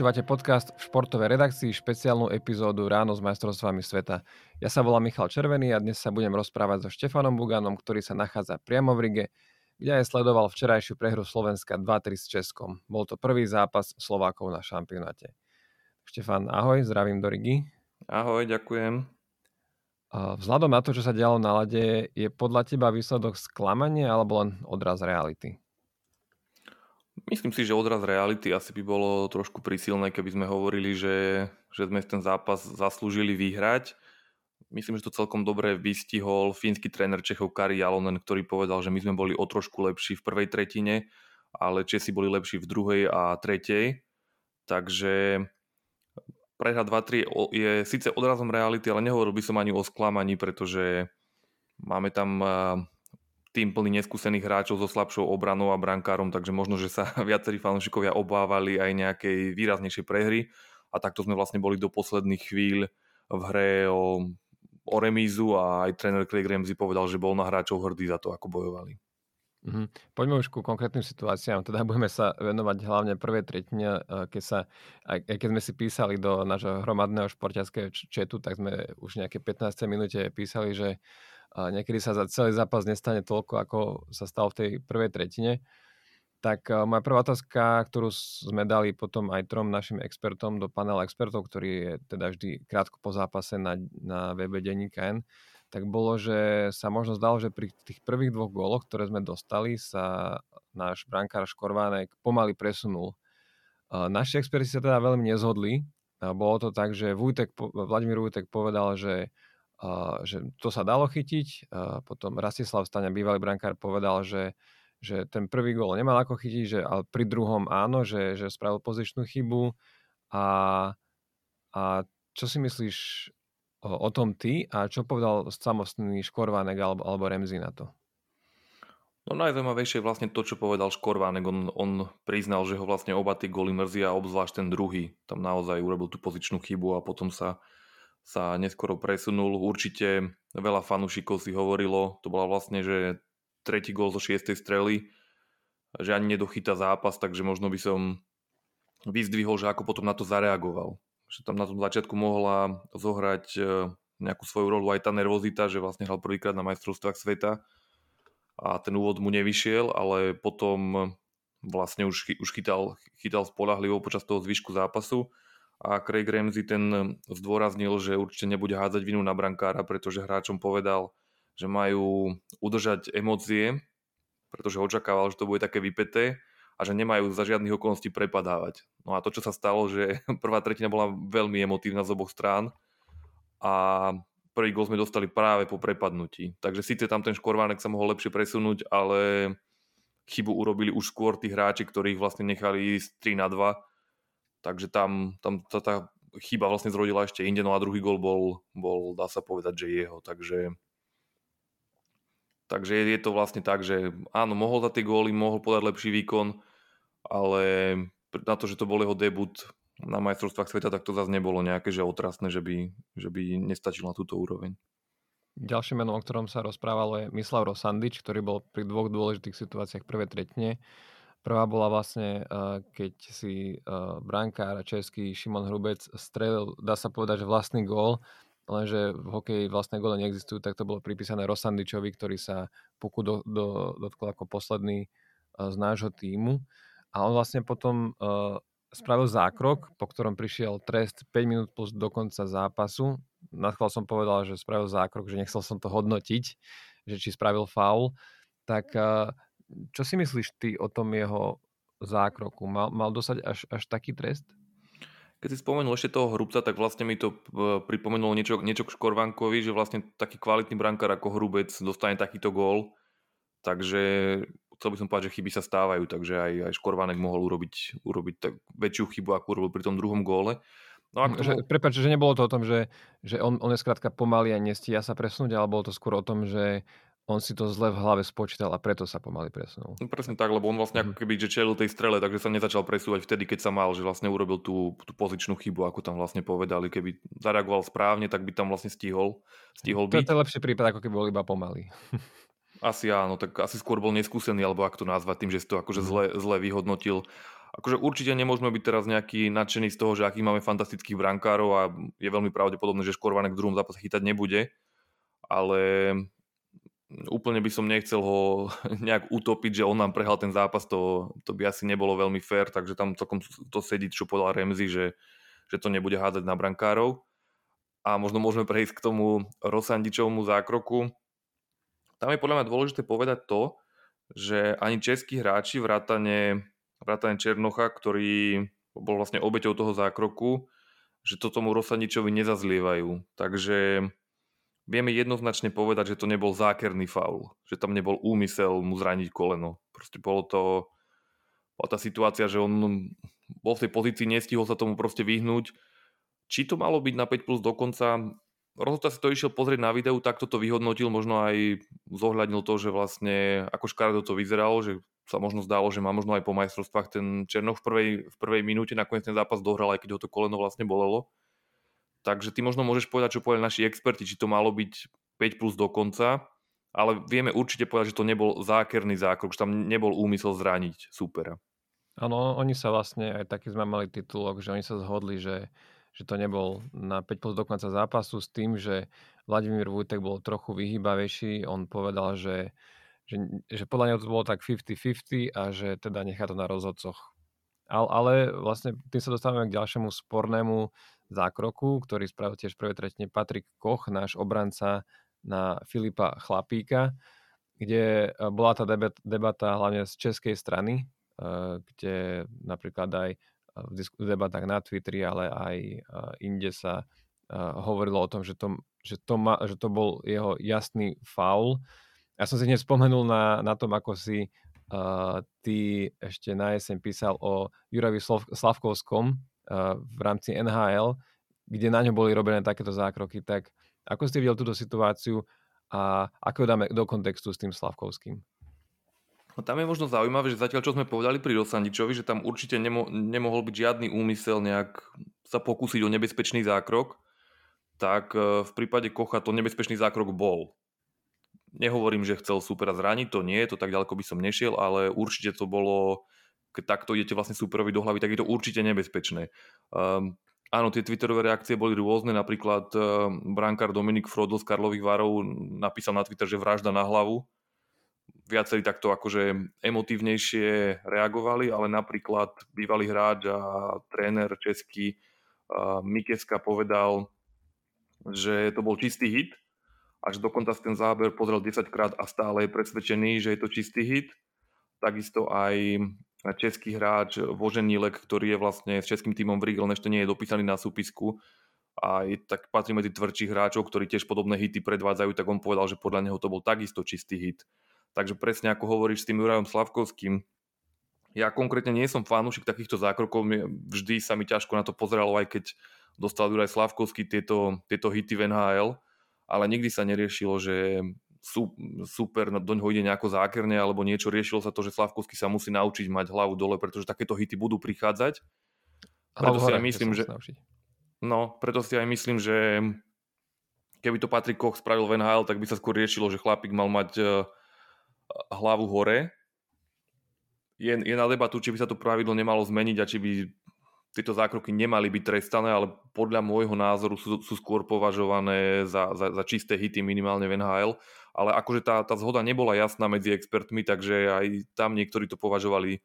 Počúvate podcast v športovej redakcii, špeciálnu epizódu Ráno s majstrovstvami sveta. Ja sa volám Michal Červený a dnes sa budem rozprávať so Štefanom Buganom, ktorý sa nachádza priamo v Rige, kde aj sledoval včerajšiu prehru Slovenska 2-3 s Českom. Bol to prvý zápas Slovákov na šampionáte. Štefan, ahoj, zdravím do Rigi. Ahoj, ďakujem. Vzhľadom na to, čo sa dialo na lade, je podľa teba výsledok sklamanie alebo len odraz reality? Myslím si, že odraz reality asi by bolo trošku prísilné, keby sme hovorili, že, že sme ten zápas zaslúžili vyhrať. Myslím, že to celkom dobre vystihol fínsky tréner Čechov Kari Jalonen, ktorý povedal, že my sme boli o trošku lepší v prvej tretine, ale Česi boli lepší v druhej a tretej. Takže prehra 2-3 je síce odrazom reality, ale nehovoril by som ani o sklamaní, pretože máme tam tým plný neskúsených hráčov so slabšou obranou a brankárom, takže možno, že sa viacerí fanúšikovia obávali aj nejakej výraznejšej prehry a takto sme vlastne boli do posledných chvíľ v hre o, o remízu a aj tréner Craig Ramsey povedal, že bol na hráčov hrdý za to, ako bojovali. Mm-hmm. Poďme už ku konkrétnym situáciám. Teda budeme sa venovať hlavne prvej tretine, keď sa, keď sme si písali do nášho hromadného športiackého četu, tak sme už nejaké 15 minúte písali, že a niekedy sa za celý zápas nestane toľko, ako sa stalo v tej prvej tretine. Tak moja prvá otázka, ktorú sme dali potom aj trom našim expertom do panela expertov, ktorý je teda vždy krátko po zápase na, na webe denníka N, tak bolo, že sa možno zdalo, že pri tých prvých dvoch góloch, ktoré sme dostali, sa náš brankár Škorvánek pomaly presunul. Naši experti sa teda veľmi nezhodli. Bolo to tak, že Vujtek, Vladimír Vujtek povedal, že že to sa dalo chytiť. Potom Rastislav Staňa, bývalý brankár, povedal, že, že ten prvý gól nemal ako chytiť, že, ale pri druhom áno, že, že spravil pozičnú chybu. A, a čo si myslíš o, o tom ty a čo povedal samostný Škorvánek alebo, alebo Remzi na to? No najzaujímavejšie je vlastne to, čo povedal Škorvánek. On, on priznal, že ho vlastne oba tie góly mrzia, obzvlášť ten druhý. Tam naozaj urobil tú pozičnú chybu a potom sa sa neskoro presunul. Určite veľa fanúšikov si hovorilo, to bola vlastne, že tretí gól zo šiestej strely, že ani nedochytá zápas, takže možno by som vyzdvihol, že ako potom na to zareagoval. Že tam na tom začiatku mohla zohrať e, nejakú svoju rolu aj tá nervozita, že vlastne hral prvýkrát na majstrovstvách sveta a ten úvod mu nevyšiel, ale potom vlastne už, už chytal, chytal spolahlivo počas toho zvyšku zápasu a Craig Ramsey ten zdôraznil, že určite nebude hádzať vinu na brankára, pretože hráčom povedal, že majú udržať emócie, pretože očakával, že to bude také vypeté a že nemajú za žiadnych okolností prepadávať. No a to, čo sa stalo, že prvá tretina bola veľmi emotívna z oboch strán a prvý gol sme dostali práve po prepadnutí. Takže síce tam ten škorvánek sa mohol lepšie presunúť, ale chybu urobili už skôr tí hráči, ktorých vlastne nechali ísť 3 na 2 Takže tam, tam tá, tá chyba vlastne zrodila ešte inde, no a druhý gol bol, bol dá sa povedať, že jeho. Takže, takže je to vlastne tak, že áno, mohol za tie góly, mohol podať lepší výkon, ale na to, že to bol jeho debut na majstrovstvách sveta, tak to zase nebolo nejaké, že otrasné, že by, že by nestačil na túto úroveň. Ďalšie meno, o ktorom sa rozprávalo, je Mislav Rosandič, ktorý bol pri dvoch dôležitých situáciách prvé tretne Prvá bola vlastne, eh, keď si eh, brankár český Šimon Hrubec strelil, dá sa povedať, že vlastný gól, lenže v hokeji vlastné góly neexistujú, tak to bolo pripísané Rosandičovi, ktorý sa puku do, do, dotkol ako posledný eh, z nášho týmu. A on vlastne potom spravil zákrok, po ktorom prišiel trest 5 minút plus do konca zápasu. Na som povedal, že spravil zákrok, že nechcel som to hodnotiť, že či spravil faul. Tak čo si myslíš ty o tom jeho zákroku? Mal, mal dosať až, až taký trest? Keď si spomenul ešte toho Hrubca, tak vlastne mi to pripomenulo niečo, niečo k Škorvankovi, že vlastne taký kvalitný brankár ako Hrubec dostane takýto gól. Takže chcel by som povedať, že chyby sa stávajú, takže aj, aj Škorvánek mohol urobiť, urobiť tak väčšiu chybu, ako urobil pri tom druhom góle. No ako že, prepáč, že nebolo to o tom, že, že on, on je skrátka pomalý a nestia sa presunúť, ale bolo to skôr o tom, že on si to zle v hlave spočítal a preto sa pomaly presunul. No, presne tak, lebo on vlastne ako mhm. keby že čelil tej strele, takže sa nezačal presúvať vtedy, keď sa mal, že vlastne urobil tú, tú pozičnú chybu, ako tam vlastne povedali. Keby zareagoval správne, tak by tam vlastne stihol, stihol byť. To je lepší prípad, ako keby bol iba pomalý. Asi áno, tak asi skôr bol neskúsený, alebo ak to nazvať tým, že si to akože mhm. zle, zle vyhodnotil. akože určite nemôžeme byť teraz nejaký nadšený z toho, že akých máme fantastických brankárov a je veľmi pravdepodobné, že Škorvanek v druhom zápase chytať nebude, ale úplne by som nechcel ho nejak utopiť, že on nám prehal ten zápas, to, to by asi nebolo veľmi fér, takže tam celkom to sedí, čo povedal Remzi, že, že to nebude hádzať na brankárov. A možno môžeme prejsť k tomu Rosandičovmu zákroku. Tam je podľa mňa dôležité povedať to, že ani českí hráči vrátane vrátane Černocha, ktorý bol vlastne obeťou toho zákroku, že to tomu Rosaničovi nezazlievajú. Takže vieme jednoznačne povedať, že to nebol zákerný faul. Že tam nebol úmysel mu zraniť koleno. Proste bolo to bola tá situácia, že on bol v tej pozícii, nestihol sa tomu proste vyhnúť. Či to malo byť na 5 plus dokonca, rozhodca si to išiel pozrieť na videu, tak toto vyhodnotil, možno aj zohľadnil to, že vlastne ako škaredo to vyzeralo, že sa možno zdalo, že má možno aj po majstrovstvách ten Černoch v prvej, v prvej minúte nakoniec ten zápas dohral, aj keď ho to koleno vlastne bolelo. Takže ty možno môžeš povedať, čo povedali naši experti, či to malo byť 5 plus do konca, ale vieme určite povedať, že to nebol zákerný zákrok, že tam nebol úmysel zraniť supera. Áno, oni sa vlastne, aj taký sme mali titulok, že oni sa zhodli, že že to nebol na 5 plus do konca zápasu s tým, že Vladimír Vujtek bol trochu vyhýbavejší. On povedal, že, že, že podľa neho to bolo tak 50-50 a že teda nechá to na rozhodcoch. Ale, ale vlastne tým sa dostávame k ďalšiemu spornému zákroku, ktorý spravil tiež prvé tretine Patrik Koch, náš obranca na Filipa Chlapíka, kde bola tá debata hlavne z českej strany, eh, kde napríklad aj v debatách na Twitteri, ale aj inde sa hovorilo o tom, že to, že to, ma, že to bol jeho jasný faul. Ja som si hneď spomenul na, na tom, ako si uh, ty ešte na jeseň písal o Juravi Slavkovskom uh, v rámci NHL, kde na ňo boli robené takéto zákroky. Tak ako ste videl túto situáciu a ako dáme do kontextu s tým Slavkovským? No tam je možno zaujímavé, že zatiaľ čo sme povedali pri Rosandičovi, že tam určite nemo, nemohol byť žiadny úmysel nejak sa pokúsiť o nebezpečný zákrok, tak e, v prípade Kocha to nebezpečný zákrok bol. Nehovorím, že chcel supera zraniť, to nie, to tak ďaleko by som nešiel, ale určite to bolo, keď takto idete vlastne superovi do hlavy, tak je to určite nebezpečné. Um, áno, tie twitterové reakcie boli rôzne, napríklad um, brankár Dominik Frodl z Karlových varov napísal na Twitter, že vražda na hlavu, viacerí takto akože emotívnejšie reagovali, ale napríklad bývalý hráč a tréner český Mikeska povedal, že to bol čistý hit a že dokonca ten záber pozrel 10 krát a stále je presvedčený, že je to čistý hit. Takisto aj český hráč Voženílek, ktorý je vlastne s českým týmom v Rígel, ešte nie je dopísaný na súpisku a je, tak patrí medzi tvrdších hráčov, ktorí tiež podobné hity predvádzajú, tak on povedal, že podľa neho to bol takisto čistý hit. Takže presne ako hovoríš s tým Jurajom Slavkovským, ja konkrétne nie som fanúšik takýchto zákrokov, vždy sa mi ťažko na to pozeralo, aj keď dostal Juraj Slavkovský tieto, tieto hity v NHL, ale nikdy sa neriešilo, že super, do ňoho ide nejako zákerne alebo niečo. Riešilo sa to, že Slavkovský sa musí naučiť mať hlavu dole, pretože takéto hity budú prichádzať. Preto si aj myslím, že... No, preto si aj myslím, že keby to Patrik Koch spravil v NHL, tak by sa skôr riešilo, že chlapík mal mať eh, hlavu hore. Je, je na debatu, či by sa to pravidlo nemalo zmeniť a či by tieto zákroky nemali byť trestané, ale podľa môjho názoru sú, sú skôr považované za, za, za čisté hity minimálne v NHL. Ale akože tá, tá zhoda nebola jasná medzi expertmi, takže aj tam niektorí to považovali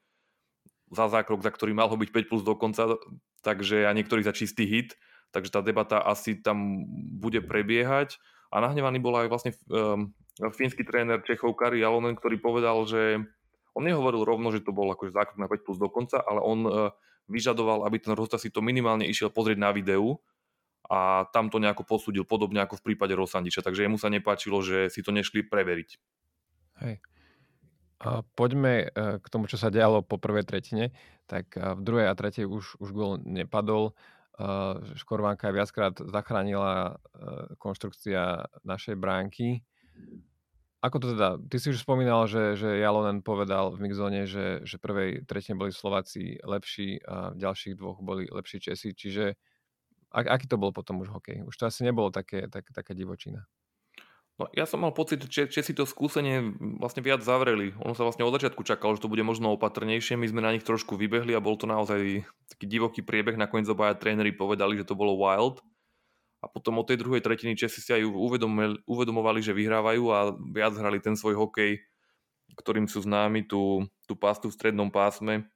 za zákrok, za ktorý mal ho byť 5 plus do konca, takže a niektorí za čistý hit. Takže tá debata asi tam bude prebiehať. A nahnevaný bol aj vlastne um, fínsky tréner Čechov Kari Jalonen, ktorý povedal, že on nehovoril rovno, že to bol akože zákrok na 5 plus do konca, ale on e, vyžadoval, aby ten rozhodca si to minimálne išiel pozrieť na videu a tam to nejako posúdil podobne ako v prípade Rosandiča, takže jemu sa nepáčilo, že si to nešli preveriť. Hej. A poďme e, k tomu, čo sa dialo po prvej tretine. Tak v druhej a tretej už, už gol nepadol. Škorvánka viackrát zachránila e, konštrukcia našej bránky ako to teda? Ty si už spomínal, že, že Jalonen povedal v Mixzone, že, že prvej tretine boli Slováci lepší a v ďalších dvoch boli lepší Česi, čiže ak, aký to bol potom už hokej? Už to asi nebolo také, tak, taká divočina. No, ja som mal pocit, že si to skúsenie vlastne viac zavreli. Ono sa vlastne od začiatku čakalo, že to bude možno opatrnejšie. My sme na nich trošku vybehli a bol to naozaj taký divoký priebeh. Nakoniec obaja tréneri povedali, že to bolo wild. A potom od tej druhej tretiny Česi si aj uvedomovali, že vyhrávajú a viac hrali ten svoj hokej, ktorým sú známi, tú, tú pastu v strednom pásme,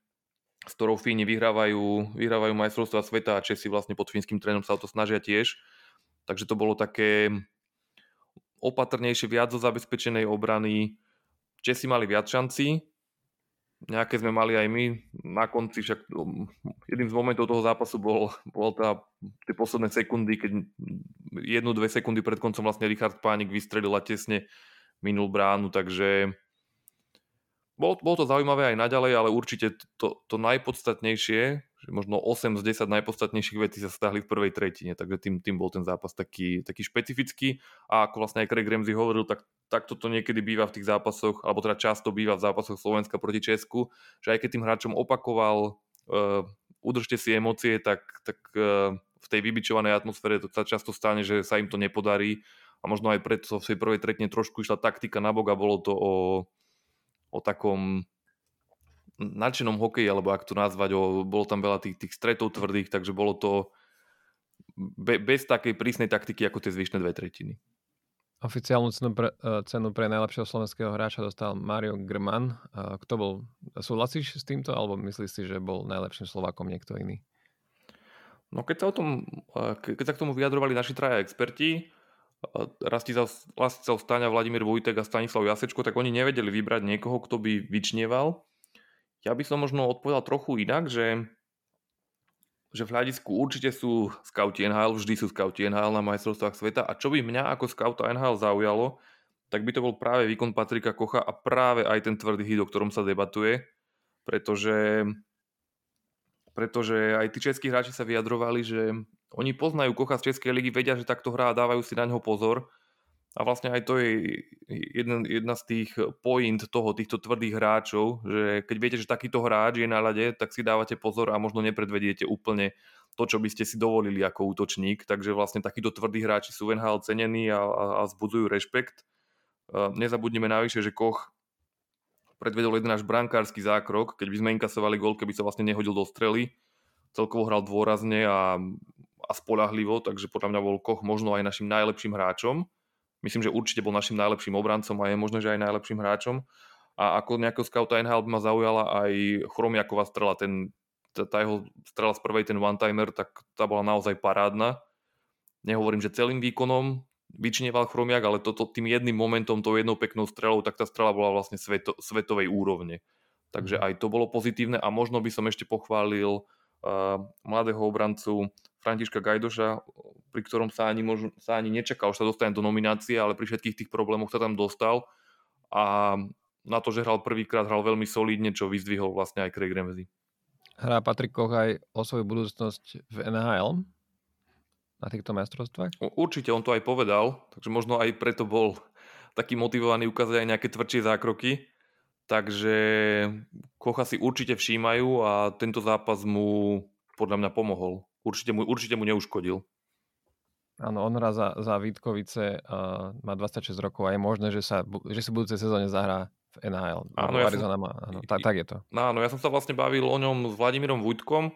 s ktorou Fíni vyhrávajú, vyhrávajú majstrovstva sveta a Česi vlastne pod fínskym trénom sa o to snažia tiež. Takže to bolo také opatrnejšie, viac zo zabezpečenej obrany. Česi mali viac šancí, nejaké sme mali aj my. Na konci však um, jedným z momentov toho zápasu bol, bol tá, tie posledné sekundy, keď jednu, dve sekundy pred koncom vlastne Richard Pánik vystrelil a tesne minul bránu, takže bolo, bolo to zaujímavé aj naďalej, ale určite to, to najpodstatnejšie, že možno 8 z 10 najpodstatnejších vecí sa stahli v prvej tretine, takže tým, tým bol ten zápas taký, taký špecifický a ako vlastne aj Craig Ramsey hovoril, tak, tak toto niekedy býva v tých zápasoch, alebo teda často býva v zápasoch Slovenska proti Česku, že aj keď tým hráčom opakoval uh, udržte si emócie, tak, tak uh, v tej vybičovanej atmosfére to sa často stane, že sa im to nepodarí a možno aj preto v tej prvej tretine trošku išla taktika na bok a bolo to o, o takom nadšenom hokeji, alebo ak to nazvať, o, bolo tam veľa tých, tých stretov tvrdých, takže bolo to be, bez takej prísnej taktiky, ako tie zvyšné dve tretiny. Oficiálnu cenu pre, uh, cenu pre najlepšieho slovenského hráča dostal Mario Grman. Uh, kto bol, súhlasíš s týmto, alebo myslíš si, že bol najlepším Slovákom niekto iný? No keď sa, o tom, uh, keď sa k tomu vyjadrovali naši traja experti, Rastislav Staňa, Vladimír Vujtek a Stanislav Jasečko, tak oni nevedeli vybrať niekoho, kto by vyčnieval. Ja by som možno odpovedal trochu inak, že, že v hľadisku určite sú scouti NHL, vždy sú scouti NHL na majstrovstvách sveta. A čo by mňa ako scouta NHL zaujalo, tak by to bol práve výkon Patrika Kocha a práve aj ten tvrdý hit, o ktorom sa debatuje, pretože, pretože aj tí českí hráči sa vyjadrovali, že oni poznajú Kocha z Českej ligy, vedia, že takto hrá a dávajú si na ňo pozor a vlastne aj to je jedna, jedna z tých point toho, týchto tvrdých hráčov, že keď viete, že takýto hráč je na ľade, tak si dávate pozor a možno nepredvediete úplne to, čo by ste si dovolili ako útočník. Takže vlastne takíto tvrdí hráči sú v NHL cenení a, a, a zbudzujú rešpekt. Nezabudnime navyše, že Koch predvedol jeden náš brankársky zákrok, keď by sme inkasovali gol, keby sa vlastne nehodil do strely. Celkovo hral dôrazne a, a spolahlivo, takže podľa mňa bol Koch možno aj našim najlepším hráčom. Myslím, že určite bol našim najlepším obrancom a je možno, že aj najlepším hráčom. A ako nejakého scouta NHL ma zaujala aj Chromiaková strela, ten, tá, tá jeho strela z prvej, ten one-timer, tak tá bola naozaj parádna. Nehovorím, že celým výkonom vyčineval Chromiak, ale toto tým jedným momentom, tou jednou peknou strelou, tak tá strela bola vlastne sveto, svetovej úrovne. Takže mhm. aj to bolo pozitívne a možno by som ešte pochválil uh, mladého obrancu Františka Gajdoša, pri ktorom sa ani, možno, sa ani nečakal, že sa dostane do nominácie, ale pri všetkých tých problémoch sa tam dostal a na to, že hral prvýkrát, hral veľmi solídne, čo vyzdvihol vlastne aj Craig Ramsey. Hrá Patrik Koch aj o svoju budúcnosť v NHL na týchto majstrovstvách? Určite, on to aj povedal, takže možno aj preto bol taký motivovaný ukázať aj nejaké tvrdšie zákroky. Takže Kocha si určite všímajú a tento zápas mu podľa mňa pomohol určite mu, určite mu neuškodil. Áno, on hrá za, za Vítkovice, uh, má 26 rokov a je možné, že, sa, že si budúcej sezóne zahrá v NHL. Áno, ja Arizona som, má, áno, tak, tak je to. Áno, ja som sa vlastne bavil o ňom s Vladimírom Vujtkom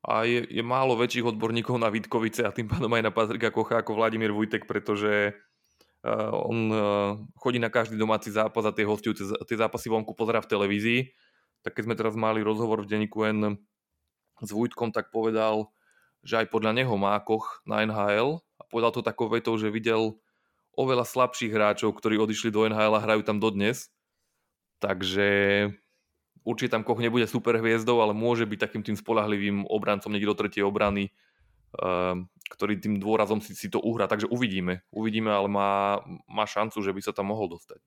a je, je málo väčších odborníkov na Vítkovice a tým pádom aj na Patrika Kocha ako Vladimír Vujtek, pretože uh, on uh, chodí na každý domáci zápas a tie hostujúce tie zápasy vonku pozera v televízii. Tak keď sme teraz mali rozhovor v denníku N s Vujtkom, tak povedal, že aj podľa neho má Koch na NHL a povedal to takou vetou, že videl oveľa slabších hráčov, ktorí odišli do NHL a hrajú tam dodnes. Takže určite tam Koch nebude super hviezdou, ale môže byť takým tým spolahlivým obrancom niekde do tretej obrany, ehm, ktorý tým dôrazom si, si to uhrá. Takže uvidíme. Uvidíme, ale má, má šancu, že by sa tam mohol dostať.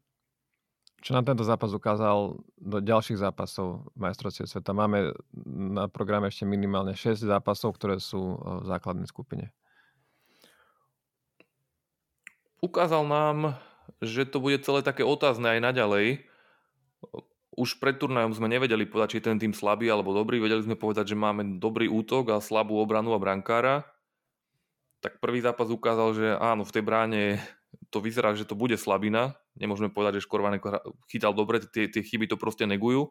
Čo nám tento zápas ukázal do ďalších zápasov majstrovstiev sveta? Máme na programe ešte minimálne 6 zápasov, ktoré sú v základnej skupine. Ukázal nám, že to bude celé také otázne aj naďalej. Už pred turnajom sme nevedeli povedať, či je ten tým slabý alebo dobrý. Vedeli sme povedať, že máme dobrý útok a slabú obranu a brankára. Tak prvý zápas ukázal, že áno, v tej bráne to vyzerá, že to bude slabina. Nemôžeme povedať, že Škorvanek chytal dobre, tie, tie chyby to proste negujú.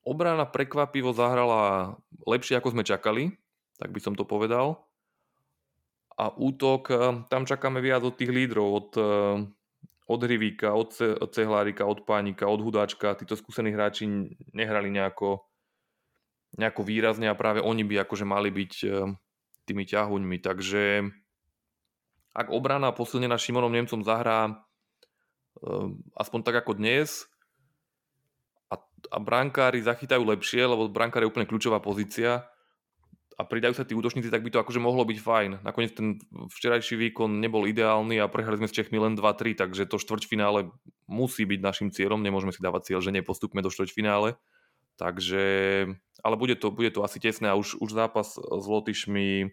Obrana prekvapivo zahrala lepšie, ako sme čakali, tak by som to povedal. A útok, eh, tam čakáme viac od tých lídrov, od, eh, od Hrivíka, od, od Cehlárika, od Pánika, od Hudáčka. Títo skúsení hráči nehrali nejako, nejako výrazne a práve oni by akože mali byť eh, tými ťahuňmi. Takže ak obrana posilnená Šimonom Nemcom zahrá aspoň tak ako dnes, a brankári zachytajú lepšie, lebo brankár je úplne kľúčová pozícia a pridajú sa tí útočníci, tak by to akože mohlo byť fajn. Nakoniec ten včerajší výkon nebol ideálny a prehrali sme s Čechmi len 2-3, takže to štvrťfinále musí byť našim cieľom. Nemôžeme si dávať cieľ, že nepostupme do štvrťfinále. Takže, ale bude to, bude to asi tesné a už, už zápas s Lotyšmi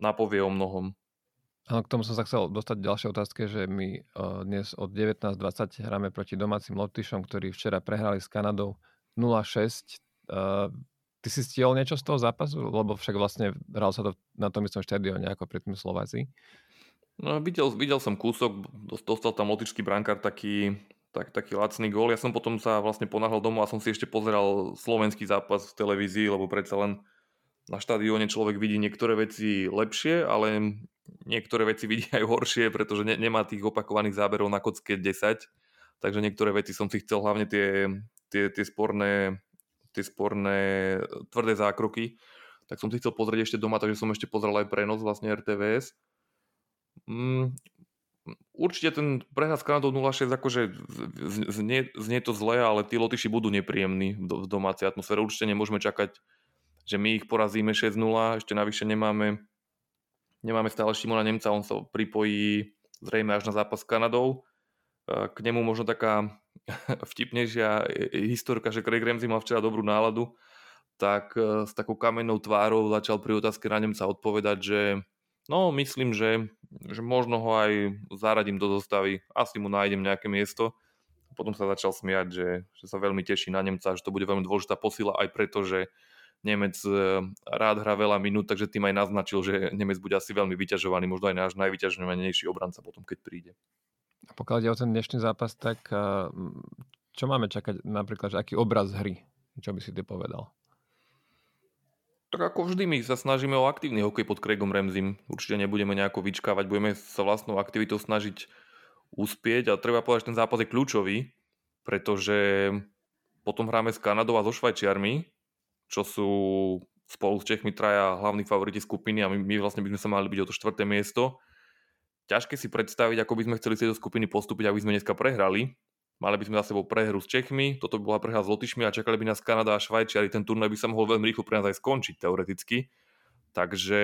napovie o mnohom. Áno, k tomu som sa chcel dostať ďalšie otázke, že my uh, dnes od 19.20 hráme proti domácim Lotyšom, ktorí včera prehrali s Kanadou 0-6. Uh, ty si stiel niečo z toho zápasu? Lebo však vlastne hral sa to na tom istom štadióne ako predtým Slováci. No, videl, videl som kúsok, dostal tam lotičský brankár taký, tak, taký lacný gól. Ja som potom sa vlastne ponáhľal domov a som si ešte pozeral slovenský zápas v televízii, lebo predsa len na štadióne človek vidí niektoré veci lepšie, ale niektoré veci vidí aj horšie, pretože ne, nemá tých opakovaných záberov na kocke 10, takže niektoré veci som si chcel hlavne tie, tie, tie sporné tie sporné tvrdé zákroky, tak som si chcel pozrieť ešte doma, takže som ešte pozrel aj prenos vlastne RTVS. Mm, určite ten prehľad s Kanadou 06 akože znie, znie to zle, ale tí Lotyši budú nepríjemní v domácej atmosfére. Určite nemôžeme čakať, že my ich porazíme 6-0, ešte navyše nemáme Nemáme stále Šimona Nemca, on sa pripojí zrejme až na zápas s Kanadou. K nemu možno taká vtipnejšia historka, že Craig Ramsey mal včera dobrú náladu, tak e, s takou kamennou tvárou začal pri otázke na Nemca odpovedať, že no myslím, že, že možno ho aj zaradím do zostavy, asi mu nájdem nejaké miesto. Potom sa začal smiať, že, že sa veľmi teší na Nemca, že to bude veľmi dôležitá posila aj preto, že Nemec e, rád hrá veľa minút, takže tým aj naznačil, že Nemec bude asi veľmi vyťažovaný, možno aj náš najvyťažovanejší obranca potom, keď príde. A pokiaľ ide o ten dnešný zápas, tak e, čo máme čakať napríklad, že aký obraz hry? Čo by si ty povedal? Tak ako vždy, my sa snažíme o aktívny hokej pod Craigom Remzim. Určite nebudeme nejako vyčkávať, budeme sa vlastnou aktivitou snažiť uspieť a treba povedať, že ten zápas je kľúčový, pretože potom hráme s Kanadou a so Švajčiarmi čo sú spolu s Čechmi traja hlavní favoriti skupiny a my, my vlastne by sme sa mali byť o to štvrté miesto. Ťažké si predstaviť, ako by sme chceli z tejto skupiny postúpiť, aby sme dneska prehrali. Mali by sme za sebou prehru s Čechmi, toto by bola prehra s Lotyšmi a čakali by nás Kanada a Švajčiari. Ten turnaj by sa mohol veľmi rýchlo pre nás aj skončiť teoreticky. Takže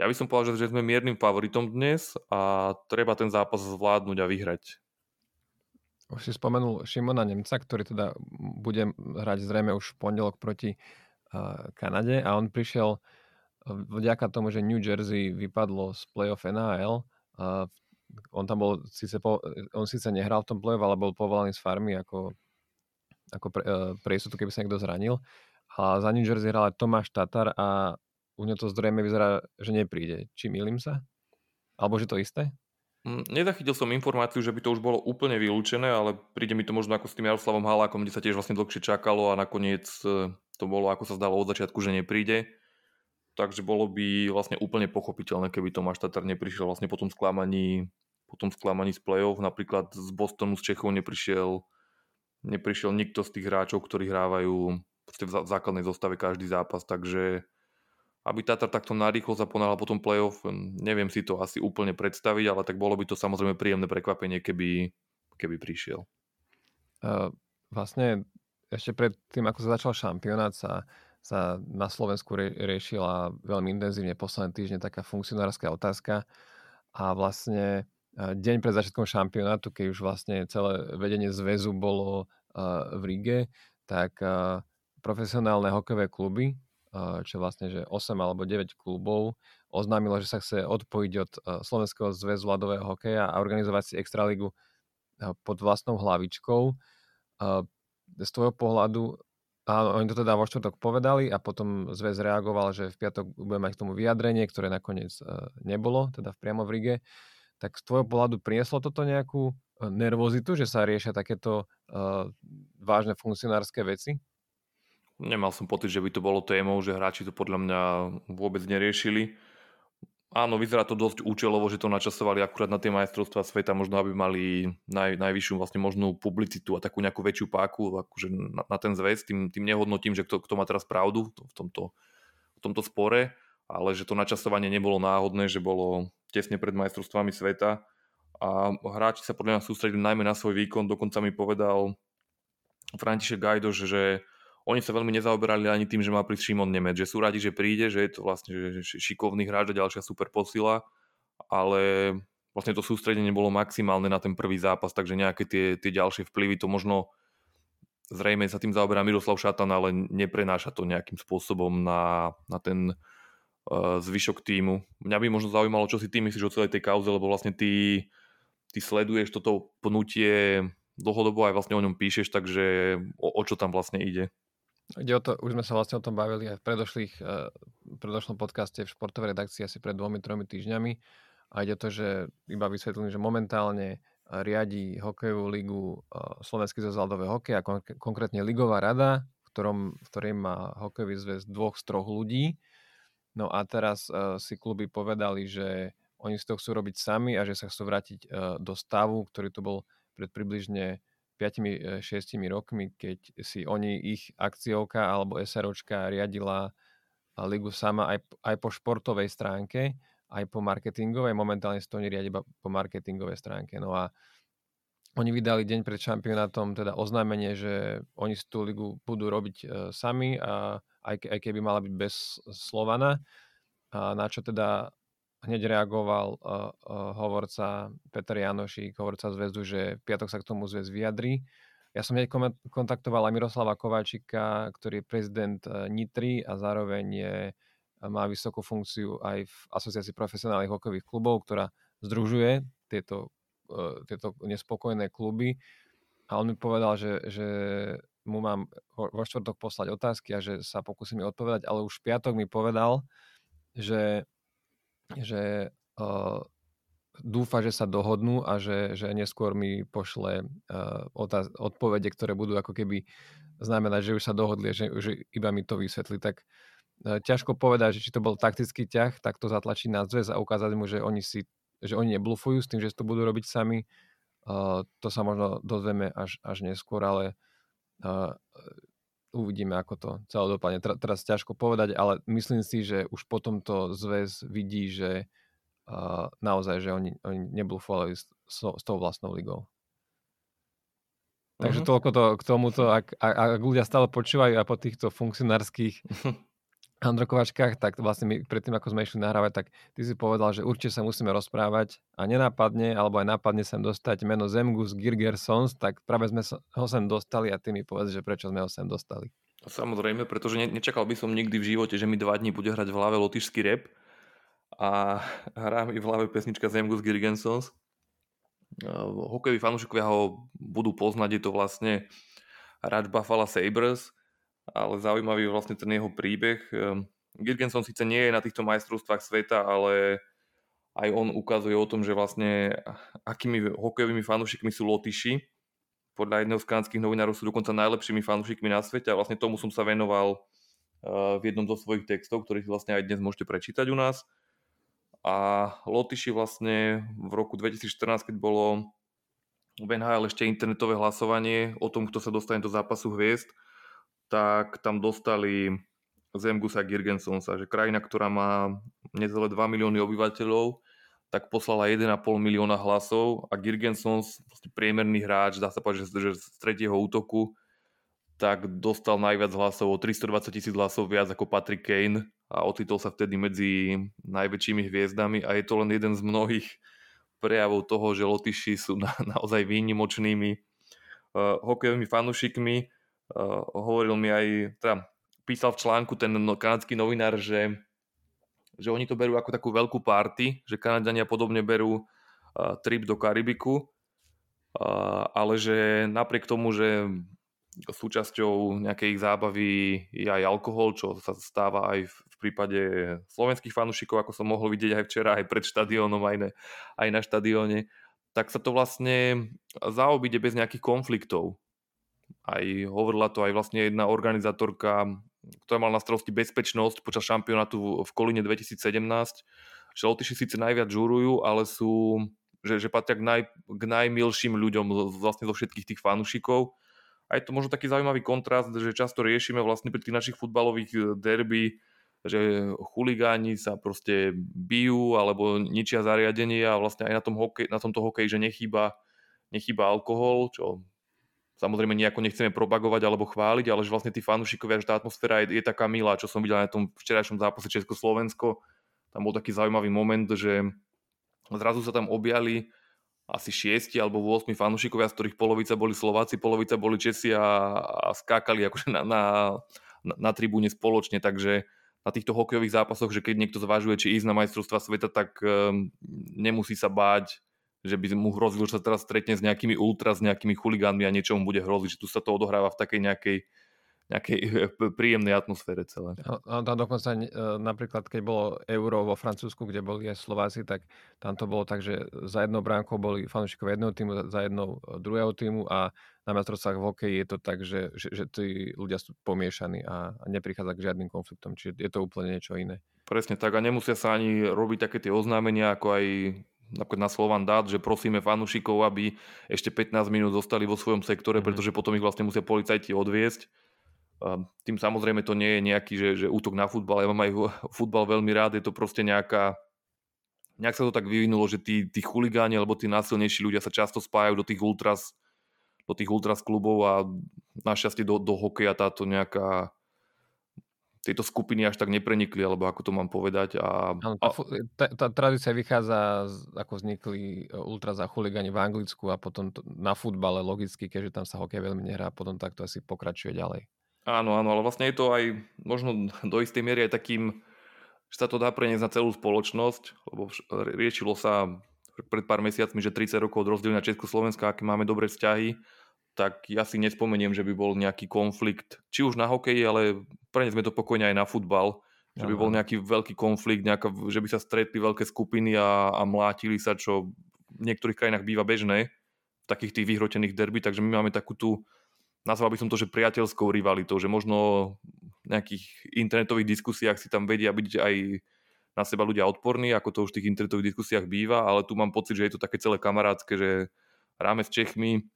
ja by som povedal, že sme miernym favoritom dnes a treba ten zápas zvládnuť a vyhrať. Už si spomenul Šimona Nemca, ktorý teda bude hrať zrejme už v pondelok proti uh, Kanade a on prišiel vďaka tomu, že New Jersey vypadlo z playoff NHL. Uh, on tam bol, síce po, on síce nehral v tom playoff, ale bol povolaný z farmy ako, ako pre, uh, pre istotu, keby sa niekto zranil. A za New Jersey hral aj Tomáš Tatar a u ňo to zrejme vyzerá, že nepríde. Či milím sa? Alebo že to isté? Mm, nezachytil som informáciu, že by to už bolo úplne vylúčené, ale príde mi to možno ako s tým Jaroslavom Halákom, kde sa tiež vlastne dlhšie čakalo a nakoniec e, to bolo, ako sa zdalo od začiatku, že nepríde. Takže bolo by vlastne úplne pochopiteľné, keby Tomáš Tatar neprišiel vlastne po tom sklamaní, po tom sklamaní z play-off. Napríklad z Bostonu, z Čechov neprišiel, neprišiel nikto z tých hráčov, ktorí hrávajú v základnej zostave každý zápas, takže aby Tatar takto narýchlo sa ponáhľal po tom playoff, neviem si to asi úplne predstaviť, ale tak bolo by to samozrejme príjemné prekvapenie, keby, keby prišiel. Uh, vlastne ešte pred tým, ako sa začal šampionát, sa, sa na Slovensku rie, riešila veľmi intenzívne posledné týždne taká funkcionárska otázka a vlastne deň pred začiatkom šampionátu, keď už vlastne celé vedenie zväzu bolo uh, v Ríge, tak uh, profesionálne hokejové kluby čo vlastne, že 8 alebo 9 klubov oznámilo, že sa chce odpojiť od Slovenského zväzu ľadového hokeja a organizovať si Extraligu pod vlastnou hlavičkou. Z tvojho pohľadu, áno, oni to teda vo štvrtok povedali a potom zväz reagoval, že v piatok budeme mať k tomu vyjadrenie, ktoré nakoniec nebolo, teda v priamo v Rige. tak z tvojho pohľadu prinieslo toto nejakú nervozitu, že sa riešia takéto vážne funkcionárske veci? Nemal som pocit, že by to bolo témou, že hráči to podľa mňa vôbec neriešili. Áno, vyzerá to dosť účelovo, že to načasovali akurát na tie majstrovstvá sveta, možno aby mali naj, najvyššiu vlastne možnú publicitu a takú nejakú väčšiu páku akože na, na ten zväz. Tým, tým nehodnotím, že kto, kto má teraz pravdu v tomto, v tomto spore, ale že to načasovanie nebolo náhodné, že bolo tesne pred majstrovstvami sveta a hráči sa podľa mňa sústredili najmä na svoj výkon. Dokonca mi povedal František Gajdoš, že oni sa veľmi nezaoberali ani tým, že má prísť Šimon Nemec, že sú radi, že príde, že je to vlastne šikovný hráč a ďalšia super posila, ale vlastne to sústredenie bolo maximálne na ten prvý zápas, takže nejaké tie, tie ďalšie vplyvy to možno zrejme sa tým zaoberá Miroslav Šatan, ale neprenáša to nejakým spôsobom na, na ten uh, zvyšok týmu. Mňa by možno zaujímalo, čo si ty myslíš o celej tej kauze, lebo vlastne ty, ty sleduješ toto pnutie dlhodobo aj vlastne o ňom píšeš, takže o, o čo tam vlastne ide? Ide o to, už sme sa vlastne o tom bavili aj v predošlých, uh, predošlom podcaste v športovej redakcii asi pred dvomi, tromi týždňami. A ide o to, že iba vysvetlím, že momentálne riadi hokejovú ligu uh, Slovenský zväz ľadového hokeja, kon- konkrétne Ligová rada, v, ktorom, v ktorej má hokejový zväz dvoch z troch ľudí. No a teraz uh, si kluby povedali, že oni si to chcú robiť sami a že sa chcú vrátiť do stavu, ktorý tu bol pred približne 5-6 e, rokmi, keď si oni, ich akciovka alebo SROčka riadila ligu sama aj, aj po športovej stránke, aj po marketingovej. Momentálne si to oni riadi po marketingovej stránke. No a oni vydali deň pred šampionátom teda oznámenie, že oni si tú ligu budú robiť e, sami, a aj, aj keby mala byť bez Slovana. A na čo teda hneď reagoval uh, uh, hovorca Peter Janošík, hovorca zväzdu, že v piatok sa k tomu zväz vyjadrí. Ja som hneď kontaktoval Miroslava Kováčika, ktorý je prezident uh, Nitry a zároveň je, má vysokú funkciu aj v Asociácii profesionálnych hokejových klubov, ktorá združuje tieto, uh, tieto nespokojné kluby. A on mi povedal, že, že mu mám vo štvrtok poslať otázky a že sa pokúsim odpovedať, ale už v piatok mi povedal, že že uh, dúfa, že sa dohodnú a že, že neskôr mi pošle uh, otáz- odpovede, ktoré budú ako keby znamenať, že už sa dohodli, že, že iba mi to vysvetli. Tak uh, ťažko povedať, že či to bol taktický ťah, tak to zatlačiť na zväz a ukázať mu, že oni si že oni neblufujú s tým, že to budú robiť sami. Uh, to sa možno dozvieme až, až neskôr, ale uh, uvidíme, ako to celé dopadne. Teraz ťažko povedať, ale myslím si, že už potom to zväz vidí, že uh, naozaj, že oni, oni neblúfovali s, s tou vlastnou ligou. Takže uh-huh. toľko to k tomuto, ak, ak, ak ľudia stále počúvajú a po týchto funkcionárskych handrokovačkách, tak vlastne my predtým, ako sme išli nahrávať, tak ty si povedal, že určite sa musíme rozprávať a nenápadne, alebo aj nápadne sem dostať meno Zemgus Girgersons, tak práve sme ho sem dostali a ty mi povedz, že prečo sme ho sem dostali. Samozrejme, pretože ne, nečakal by som nikdy v živote, že mi dva dní bude hrať v hlave lotyšský rep a hrá mi v hlave pesnička Zemgus Girgensons. Hokejoví fanúšikovia ho budú poznať, je to vlastne hráč Buffalo Sabres, ale zaujímavý je vlastne ten jeho príbeh. Ehm, Girgenson síce nie je na týchto majstrovstvách sveta, ale aj on ukazuje o tom, že vlastne akými hokejovými fanúšikmi sú Lotyši. Podľa jedného z kanadských novinárov sú dokonca najlepšími fanúšikmi na svete a vlastne tomu som sa venoval eh, v jednom zo svojich textov, ktorých vlastne aj dnes môžete prečítať u nás. A Lotyši vlastne v roku 2014, keď bolo v NHL ešte internetové hlasovanie o tom, kto sa dostane do zápasu hviezd, tak tam dostali Zemgusa Girgensonsa, že krajina, ktorá má necelé 2 milióny obyvateľov, tak poslala 1,5 milióna hlasov a Girgensons, priemerný hráč, dá sa povedať, že, že z tretieho útoku, tak dostal najviac hlasov, o 320 tisíc hlasov viac ako Patrick Kane a ocitol sa vtedy medzi najväčšími hviezdami a je to len jeden z mnohých prejavov toho, že Lotyši sú na, naozaj výnimočnými uh, hokejovými fanúšikmi hovoril mi aj, teda písal v článku ten no, kanadský novinár, že, že oni to berú ako takú veľkú party, že Kanadania podobne berú uh, trip do Karibiku, uh, ale že napriek tomu, že súčasťou nejakej ich zábavy je aj alkohol, čo sa stáva aj v prípade slovenských fanúšikov, ako som mohol vidieť aj včera, aj pred štadiónom, aj, aj na štadióne, tak sa to vlastne zaobíde bez nejakých konfliktov. Aj hovorila to aj vlastne jedna organizátorka, ktorá mala na starosti bezpečnosť počas šampionátu v Kolíne 2017, že Lotyši síce najviac žurujú, ale sú, že, že patria k, naj, k najmilším ľuďom vlastne zo všetkých tých fanúšikov. A je to možno taký zaujímavý kontrast, že často riešime vlastne pri tých našich futbalových e, derby, že chuligáni sa proste bijú alebo ničia zariadenie a vlastne aj na, tom hokej, na tomto hokeji, že nechýba, nechýba alkohol, čo samozrejme nejako nechceme propagovať alebo chváliť, ale že vlastne tí fanúšikovia, že tá atmosféra je, je taká milá, čo som videl na tom včerajšom zápase Československo. Tam bol taký zaujímavý moment, že zrazu sa tam objali asi šiesti alebo 8 fanúšikovia, z ktorých polovica boli Slováci, polovica boli Česi a, a skákali akože na, na, na, na tribúne spoločne, takže na týchto hokejových zápasoch, že keď niekto zvažuje, či ísť na majstrovstva sveta, tak um, nemusí sa báť, že by mu hrozilo, že sa teraz stretne s nejakými ultra, s nejakými chuligánmi a niečo mu bude hroziť, že tu sa to odohráva v takej nejakej nejakej príjemnej atmosfére celé. A, a dokonca e, napríklad, keď bolo Euro vo Francúzsku, kde boli aj Slováci, tak tam to bolo tak, že za jednou bránkou boli fanúšikov jedného týmu, za jednou e, druhého týmu a na majstrovstvách v hokeji je to tak, že, že, že tí ľudia sú pomiešaní a, a neprichádza k žiadnym konfliktom, čiže je to úplne niečo iné. Presne tak a nemusia sa ani robiť také tie oznámenia, ako aj napríklad na Slovan dát, že prosíme fanúšikov, aby ešte 15 minút zostali vo svojom sektore, mm. pretože potom ich vlastne musia policajti odviesť tým samozrejme to nie je nejaký, že, že útok na futbal. Ja mám aj futbal veľmi rád, je to proste nejaká... Nejak sa to tak vyvinulo, že tí, tí chuligáni alebo tí násilnejší ľudia sa často spájajú do tých ultras, do tých ultras klubov a našťastie do, do hokeja táto nejaká tieto skupiny až tak neprenikli, alebo ako to mám povedať. A, ano, tá, tá, tá tradícia vychádza, z, ako vznikli e, ultras a chuligani v Anglicku a potom to, na futbale logicky, keďže tam sa hokej veľmi nehrá, potom takto asi pokračuje ďalej. Áno, áno, ale vlastne je to aj možno do istej miery aj takým, že sa to dá preniesť na celú spoločnosť, lebo riešilo sa pred pár mesiacmi, že 30 rokov od rozdelenia Československa, aké máme dobré vzťahy, tak ja si nespomeniem, že by bol nejaký konflikt, či už na hokeji, ale preniesme to pokojne aj na futbal, že by bol nejaký veľký konflikt, nejaká, že by sa stretli veľké skupiny a, a mlátili sa, čo v niektorých krajinách býva bežné, v takých tých vyhrotených derby, takže my máme takú tú nazval by som to, že priateľskou rivalitou, že možno v nejakých internetových diskusiách si tam vedia byť aj na seba ľudia odporní, ako to už v tých internetových diskusiách býva, ale tu mám pocit, že je to také celé kamarátske, že hráme s Čechmi,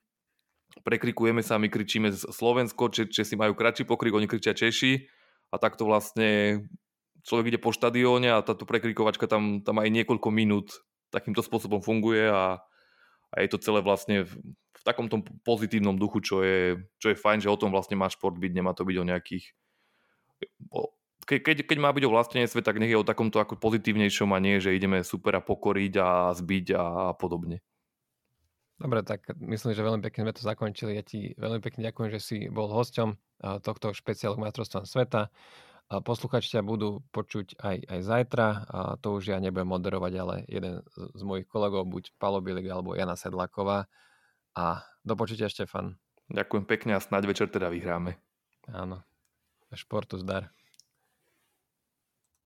prekrikujeme sa, my kričíme Slovensko, Česi majú kratší pokrik, oni kričia Češi a takto vlastne človek ide po štadióne a táto prekrikovačka tam, tam aj niekoľko minút takýmto spôsobom funguje a, a je to celé vlastne v takom tom pozitívnom duchu, čo je, čo je fajn, že o tom vlastne má šport byť, nemá to byť o nejakých... keď, keď má byť o vlastenectve, tak nech je o takomto ako pozitívnejšom a nie, že ideme super a pokoriť a zbiť a podobne. Dobre, tak myslím, že veľmi pekne sme to zakončili. Ja ti veľmi pekne ďakujem, že si bol hosťom tohto špeciálneho majstrovstva sveta. Posluchači ťa budú počuť aj, aj zajtra. A to už ja nebudem moderovať, ale jeden z mojich kolegov, buď Palo Bilik alebo Jana Sedláková. A do počutia, Štefan. Ďakujem pekne a snáď večer teda vyhráme. Áno. Športu zdar.